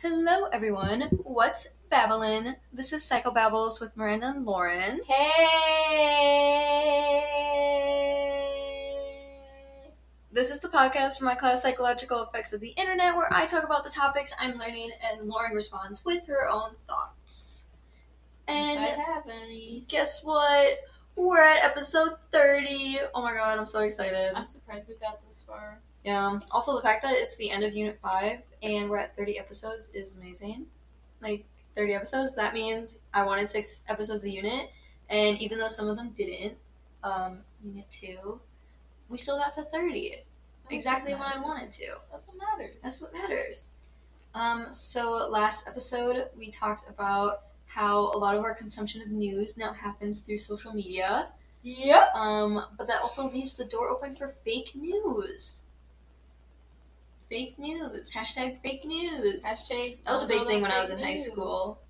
Hello, everyone. What's Babylon? This is Psycho Babbles with Miranda and Lauren. Hey! This is the podcast for my class Psychological Effects of the Internet, where I talk about the topics I'm learning and Lauren responds with her own thoughts. And I have any. guess what? We're at episode 30. Oh my god, I'm so excited. I'm surprised we got this far. Yeah. Also, the fact that it's the end of Unit 5 and we're at 30 episodes is amazing. Like, 30 episodes, that means I wanted six episodes a unit, and even though some of them didn't, um, Unit 2, we still got to 30. That's Exactly what when I wanted to. That's what matters. That's what matters. Um, so last episode we talked about how a lot of our consumption of news now happens through social media. Yep. Um, but that also leaves the door open for fake news. Fake news. Hashtag fake news. Hashtag. That was a big thing when I was in high school.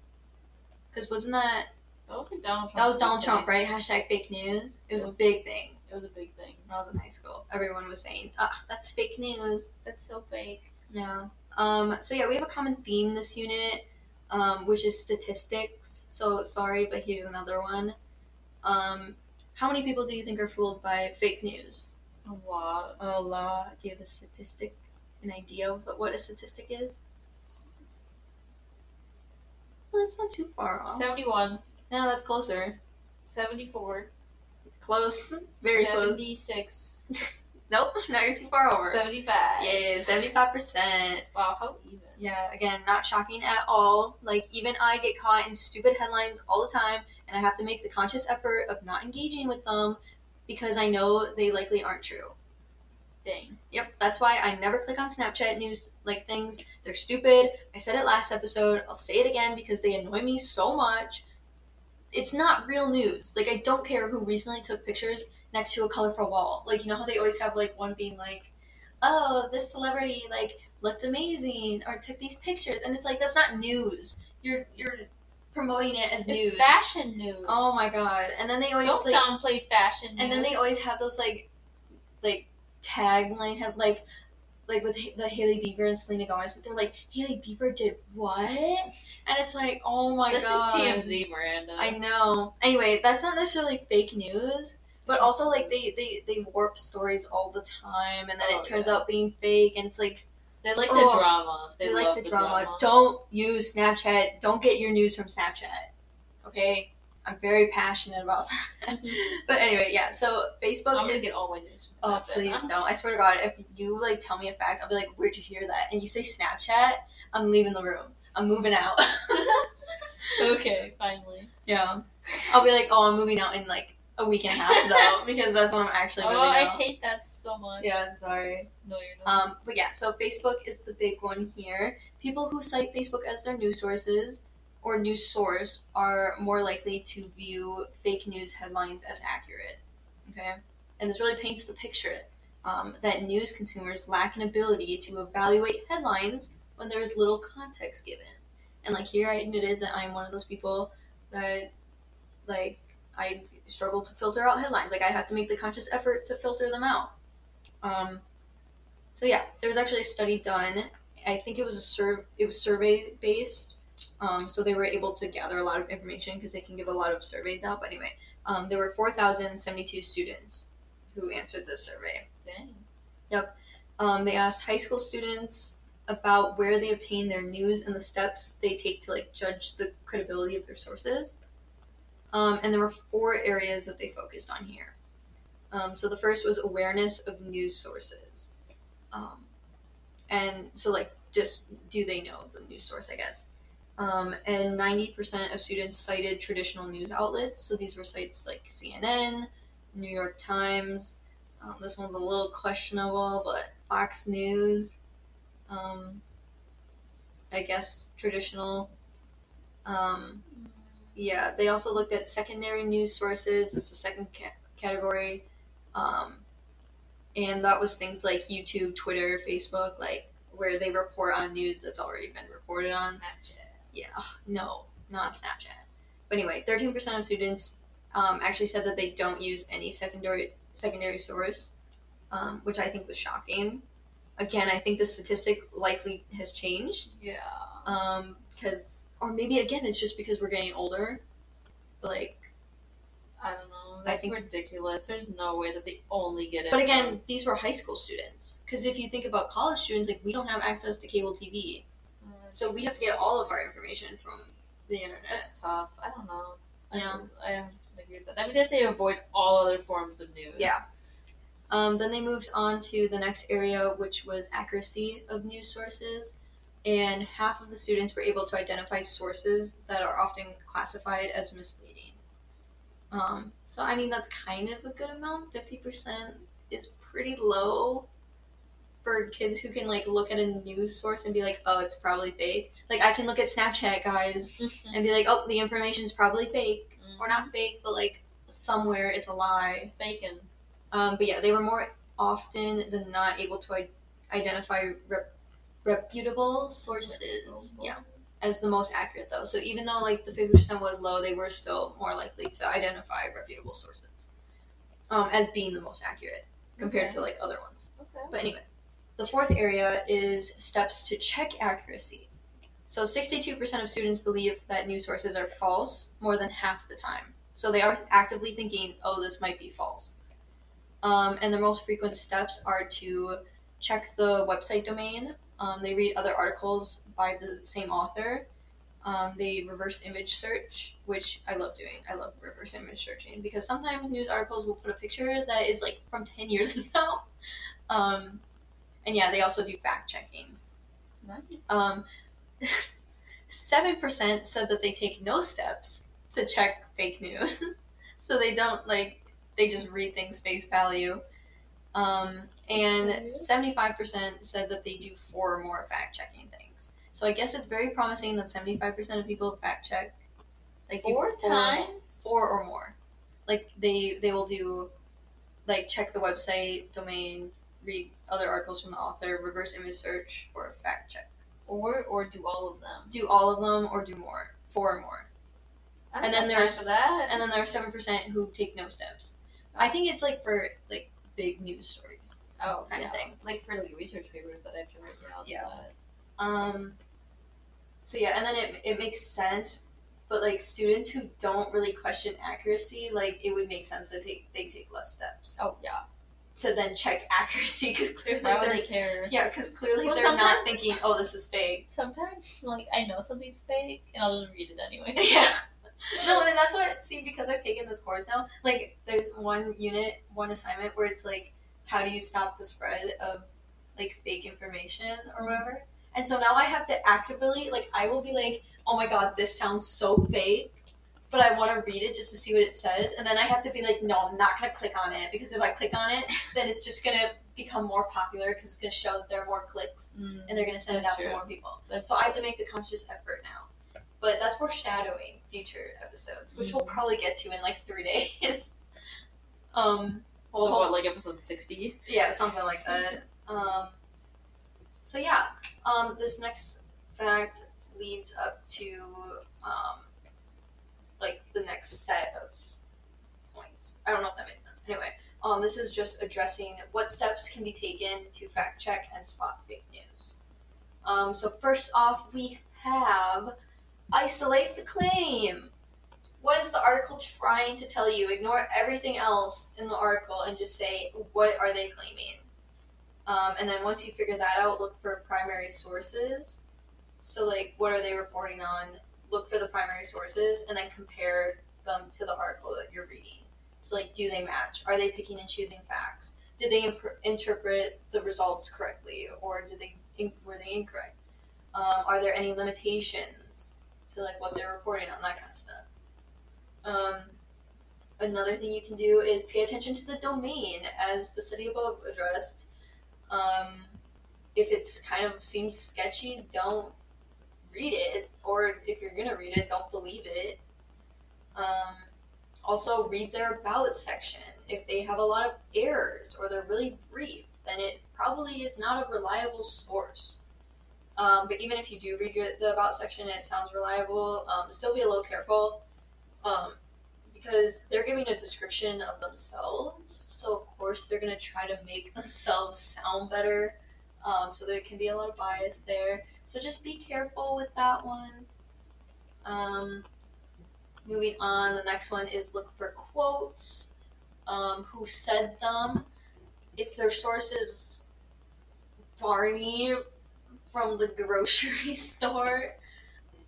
Cause wasn't that That was like Donald Trump. that was Donald Trump, right? Hashtag fake news. It was a big thing It was a big thing. when I was in high school. Everyone was saying, "Ugh, that's fake news." That's so fake. Yeah. Um, so yeah, we have a common theme this unit, um, which is statistics. So sorry, but here's another one. Um, how many people do you think are fooled by fake news? A lot. A lot. Do you have a statistic, an idea of what a statistic is? Well, it's not too far off. 71. No, that's closer. 74. Close. Very close. 76. Nope. Now you're too far over. 75. Yeah, seventy-five percent. Wow, how even? Yeah, again, not shocking at all. Like, even I get caught in stupid headlines all the time, and I have to make the conscious effort of not engaging with them because I know they likely aren't true. Dang. Yep, that's why I never click on Snapchat news like things. They're stupid. I said it last episode. I'll say it again because they annoy me so much. It's not real news. Like, I don't care who recently took pictures next to a colorful wall. Like, you know how they always have, like, one being like, oh, this celebrity, like, looked amazing or took these pictures. And it's like, that's not news. You're, you're promoting it as news. It's news. fashion news. Oh my god. And then they always, Don't like, downplay fashion news. and then they always have those like like tagline have like like with the Hailey Bieber and Selena Gomez they're like Hailey Bieber did what and it's like oh my This god is TMZ, Miranda. I know anyway that's not necessarily fake news but also like they, they they warp stories all the time and then Oh, it turns yeah. out being fake and it's like They like Ugh. the drama. They, they, like love the drama. Don't use Snapchat. Don't get your news from Snapchat. Okay? I'm very passionate about that. but anyway, yeah. So Facebook I'm gonna is get all my news from Oh, please don't. I swear to God, if you like tell me a fact, I'll be like, "Where'd you hear that?" And you say Snapchat, I'm leaving the room. I'm moving out. okay, finally. yeah. I'll be like, "Oh, I'm moving out in like a week and a half though, because that's when I'm actually Oh, I out." hate that so much. yeah, sorry. No, you're not. Um, but yeah, so Facebook is the big one here. People who cite Facebook as their news sources or news source are more likely to view fake news headlines as accurate. Okay, and this really paints the picture um, that news consumers lack an ability to evaluate headlines when there's little context given. And like here, I admitted that I'm one of those people that like I struggle to filter out headlines. Like I have to make the conscious effort to filter them out. Um, so yeah, there was actually a study done. I think it was a sur- it was survey based. Um, so they were able to gather a lot of information because they can give a lot of surveys out. But anyway, um, there were four thousand seventy two students who answered this survey. Dang. Um, they asked high school students about where they obtain their news and the steps they take to like judge the credibility of their sources. Um, and there were four areas that they focused on here. Um, so the first was awareness of news sources. Um, and so like just do they know the news source, I guess. Um, and 90% of students cited traditional news outlets. So these were sites like CNN, New York Times, um, this one's a little questionable, but Fox News, um, I guess traditional. Um, yeah, they also looked at secondary news sources. That's the second ca- category. Um, and that was things like YouTube, Twitter, Facebook, like where they report on news that's already been reported on. Snapchat. Yeah, no, not Snapchat. But anyway, thirteen percent of students um, actually said that they don't use any secondary secondary source, um, which I think was shocking. again, I think the statistic likely has changed. Yeah. Um, because or maybe again it's just because we're getting older. Like I don't know. That's think- ridiculous. There's no way that they only get it. But from- again, these were high school students. Because if you think about college students, like we don't have access to cable TV, Mm, so we have to get all of our information from the internet. That's tough. I don't know. Yeah. I, I have to agree with that. That means that they avoid all other forms of news. Yeah. Um, then they moved on to the next area, which was accuracy of news sources, and half of the students were able to identify sources that are often classified as misleading. Um, so I mean that's kind of a good amount. Fifty percent is pretty low for kids who can like look at a news source and be like, oh, it's probably fake. Like I can look at Snapchat guys and be like, oh, the information is probably fake Mm, or not fake, but like somewhere it's a lie. It's faking. Um, but yeah, they were more often than not able to I- identify rep- reputable sources. Yeah, as the most accurate though. So even though like the fifty percent was low, they were still more likely to identify reputable sources um, as being the most accurate compared Okay. to like other ones. Okay. But anyway, the fourth area is steps to check accuracy. So 62% of students believe that news sources are false more than half the time. So they are actively thinking, oh, this might be false. Um, and the most frequent steps are to check the website domain. Um, they read other articles by the same author. Um, they reverse image search, which I love doing. I love reverse image searching because sometimes news articles will put a picture that is like from 10 years ago. Um, and yeah, they also do fact checking. Um, 7% said that they take no steps to check fake news. so they don't, like, they just read things face value. Um, and 75% said that they do four or more fact checking things. So I guess it's very promising that 75% of people fact check. Like, Four or- times. four or more. Like they they will do like check the website domain, read other articles from the author, reverse image search, or fact check. Or or do all of them. Do all of them or do more. Four or more. And then there's- that. And then there are seven percent who take no steps. I think it's like for like big news stories. oh, kinda thing. Like for like research papers that I have to write. Yeah. Yeah. that. Um so yeah, and then it it makes sense, but like students who don't really question accuracy, like it would make sense that they they take less steps Oh yeah. to then check accuracy because clearly Why would they're care? Yeah, because clearly Well, they're not thinking, "Oh, this is fake." Sometimes like I know something's fake and I'll just read it anyway. yeah. No, and that's what see because I've taken this course now. Like, there's one unit, one assignment where it's like, how do you stop the spread of like fake information or whatever. And so now I have to actively like I will be like, "Oh my god, this sounds so fake." But I want to read it just to see what it says, and then I have to be like, "No, I'm not gonna click on it because if I click on it, then it's just gonna become more popular because it's gonna show that there are more clicks." Mm, and they're going to send it out true. to more people. that's So I have to make the conscious effort now. But that's foreshadowing future episodes, which we'll probably get to in like three days. um, well, so what, like episode sixty? yeah, something like that. Um, so yeah, um, this next fact leads up to um, like the next set of points. I don't know if that makes sense. Anyway, um, this is just addressing what steps can be taken to fact check and spot fake news. Um, so first off, we have isolate the claim. What is the article trying to tell you? Ignore everything else in the article and just say what are they claiming. Um, and then once you figure that out, look for primary sources. So like, what are they reporting on? Look for the primary sources and then compare them to the article that you're reading. So like, do they match? Are they picking and choosing facts? Did they imp- interpret the results correctly, or did they were they incorrect? Um, are there any limitations to like what they're reporting on that kind of stuff? Um, another thing you can do is pay attention to the domain, as the study above addressed. Um, if it's kind of seems sketchy, don't read it, or if you're gonna read it, don't believe it. Um, also, read their about section. If they have a lot of errors or they're really brief, then it probably is not a reliable source. Um, but even if you do read the about section and it sounds reliable, um, still be a little careful um, because they're giving a description of themselves. So, of course, they're going to try to make themselves sound better Um, so there can be a lot of bias there. So just be careful with that one. Um, moving on, the next one is look for quotes. Um, who said them? If their source is Barney from the grocery store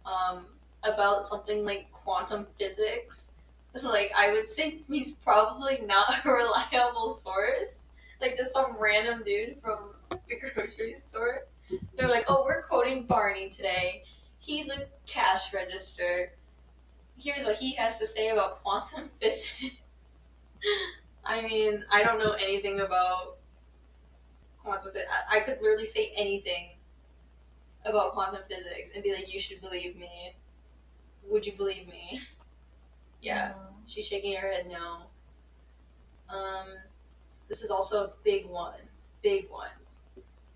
um, about something like quantum physics, like I would say he's probably not a reliable source. Like just some random dude from the grocery store. They're like, oh, we're quoting Barney today. He's a cash register. Here's what he has to say about quantum physics. I mean, I don't know anything about quantum physics. I, I could literally say anything about quantum physics and be like, you should believe me. Would you believe me? Yeah. She's shaking her head no. Um, this is also a big one. Big one.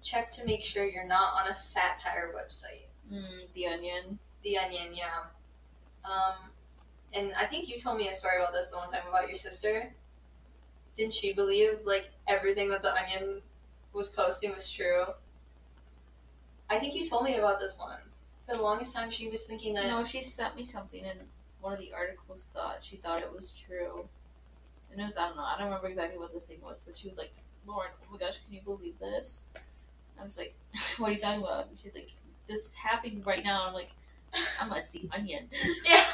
Check to make sure you're not on a satire website. Mm, the Onion. The Onion, yeah. Um, and I think you told me a story about this the one time about your sister. Didn't she believe like everything that the Onion was posting was true? I think you told me about this one. For the longest time, she was thinking that. No, she sent me something, and one of the articles thought she thought it was true. And it was I don't know, I don't remember exactly what the thing was, but she was like, Lauren, oh my gosh, can you believe this? And I was like, What are you talking about? And she's like, This is happening right now. I'm like, I'm it's the onion. yeah.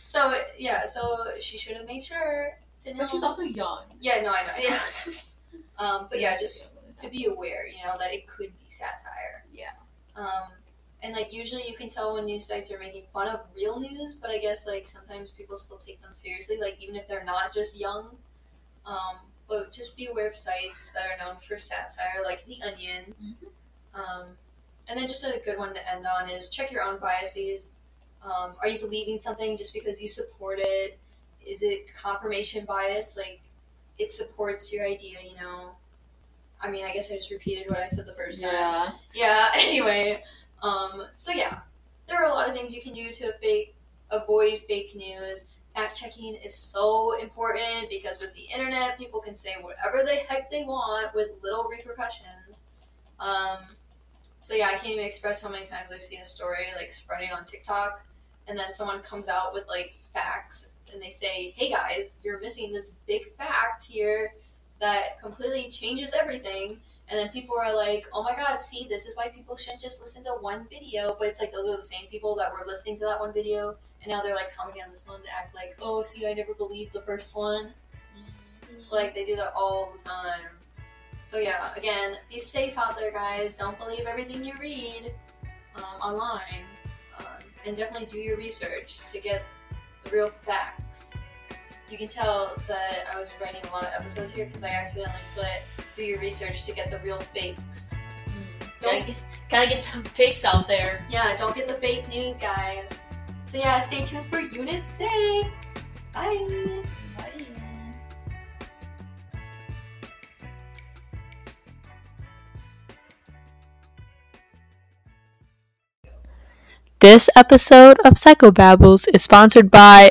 So yeah, so she should have made sure to know. But she was also young. Yeah, no, I know. I know. Yeah. Um, but yeah, just to be aware, you know, that it could be satire. Yeah. Um, and like usually you can tell when news sites are making fun of real news, but I guess like sometimes people still take them seriously, like even if they're not just young. Um, but just be aware of sites that are known for satire, like The Onion. Mhm. Um, and then just a good one to end on is check your own biases. Um, are you believing something just because you support it? Is it confirmation bias? Like it supports your idea, you know? I mean, I guess I just repeated what I said the first time. Yeah. yeah anyway um so yeah. There are a lot of things you can do to fake avoid fake news. Fact checking is so important because with the internet people can say whatever the heck they want with little repercussions. Um so yeah i can't even express how many times i've seen a story like spreading on tiktok and then someone comes out with like facts and they say hey guys you're missing this big fact here that completely changes everything and then people are like, oh my god, see, this is why people shouldn't just listen to one video. But it's like those are the same people that were listening to that one video, and now they're like commenting on this one to act like, oh, see, I never believed the first one. Like, they do that all the time. So, yeah, again, be safe out there, guys. Don't believe everything you read um, online. Um, and definitely do your research to get the real facts. You can tell that I was writing a lot of episodes here because I accidentally put do your research to get the real fakes. Hmm. Gotta get, gotta get the fakes out there. Yeah, don't get the fake news, guys. So yeah, stay tuned for Unit 6. Bye. Bye. This episode of Psychobabbles is sponsored by.